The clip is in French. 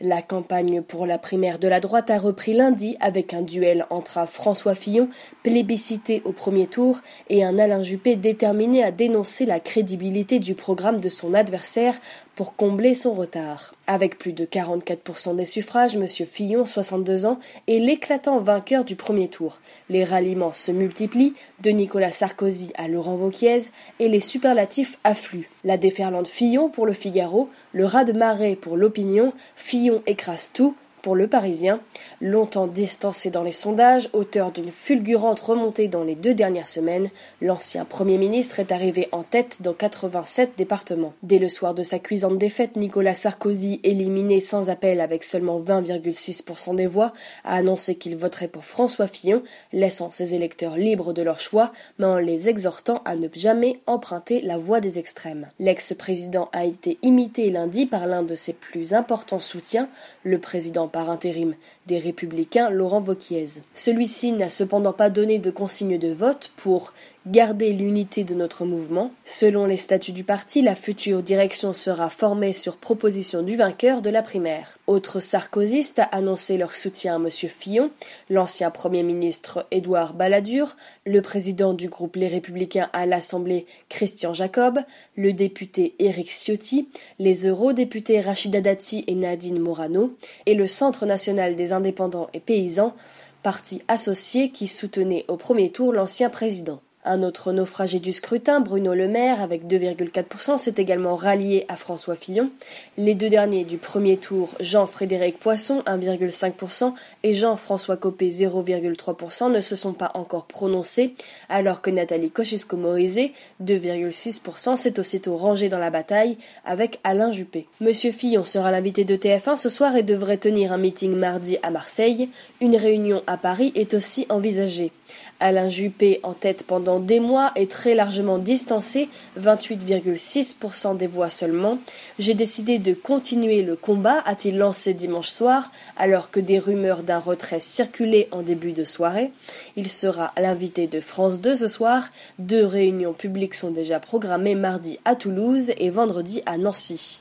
La campagne pour la primaire de la droite a repris lundi avec un duel entre un François Fillon, plébiscité au premier tour, et un Alain Juppé déterminé à dénoncer la crédibilité du programme de son adversaire pour combler son retard. Avec plus de 44% des suffrages, M. Fillon, 62 ans, est l'éclatant vainqueur du premier tour. Les ralliements se multiplient, de Nicolas Sarkozy à Laurent Vauquiez, et les superlatifs affluent. La déferlante Fillon pour le Figaro, le raz de marée pour l'opinion, Fillon écrase tout, pour le Parisien, longtemps distancé dans les sondages, auteur d'une fulgurante remontée dans les deux dernières semaines, l'ancien Premier ministre est arrivé en tête dans 87 départements. Dès le soir de sa cuisante défaite, Nicolas Sarkozy, éliminé sans appel avec seulement 20,6% des voix, a annoncé qu'il voterait pour François Fillon, laissant ses électeurs libres de leur choix, mais en les exhortant à ne jamais emprunter la voie des extrêmes. L'ex-président a été imité lundi par l'un de ses plus importants soutiens, le président par intérim des Républicains Laurent Vauquiez. Celui-ci n'a cependant pas donné de consigne de vote pour garder l'unité de notre mouvement. Selon les statuts du parti, la future direction sera formée sur proposition du vainqueur de la primaire. Autres sarkozystes a annoncé leur soutien à M. Fillon, l'ancien Premier ministre Édouard Balladur, le président du groupe Les Républicains à l'Assemblée Christian Jacob, le député Éric Ciotti, les eurodéputés Rachida Dati et Nadine Morano, et le Centre national des indépendants et paysans, parti associé qui soutenait au premier tour l'ancien président. Un autre naufragé du scrutin, Bruno Le Maire, avec 2,4%, s'est également rallié à François Fillon. Les deux derniers du premier tour, Jean-Frédéric Poisson, 1,5%, et Jean-François Copé, 0,3%, ne se sont pas encore prononcés, alors que Nathalie Kosciusko-Morizet, 2,6%, s'est aussitôt rangée dans la bataille avec Alain Juppé. Monsieur Fillon sera l'invité de TF1 ce soir et devrait tenir un meeting mardi à Marseille. Une réunion à Paris est aussi envisagée. Alain Juppé, en tête pendant des mois, est très largement distancé, 28,6% des voix seulement. J'ai décidé de continuer le combat, a-t-il lancé dimanche soir, alors que des rumeurs d'un retrait circulaient en début de soirée. Il sera l'invité de France 2 ce soir. Deux réunions publiques sont déjà programmées mardi à Toulouse et vendredi à Nancy.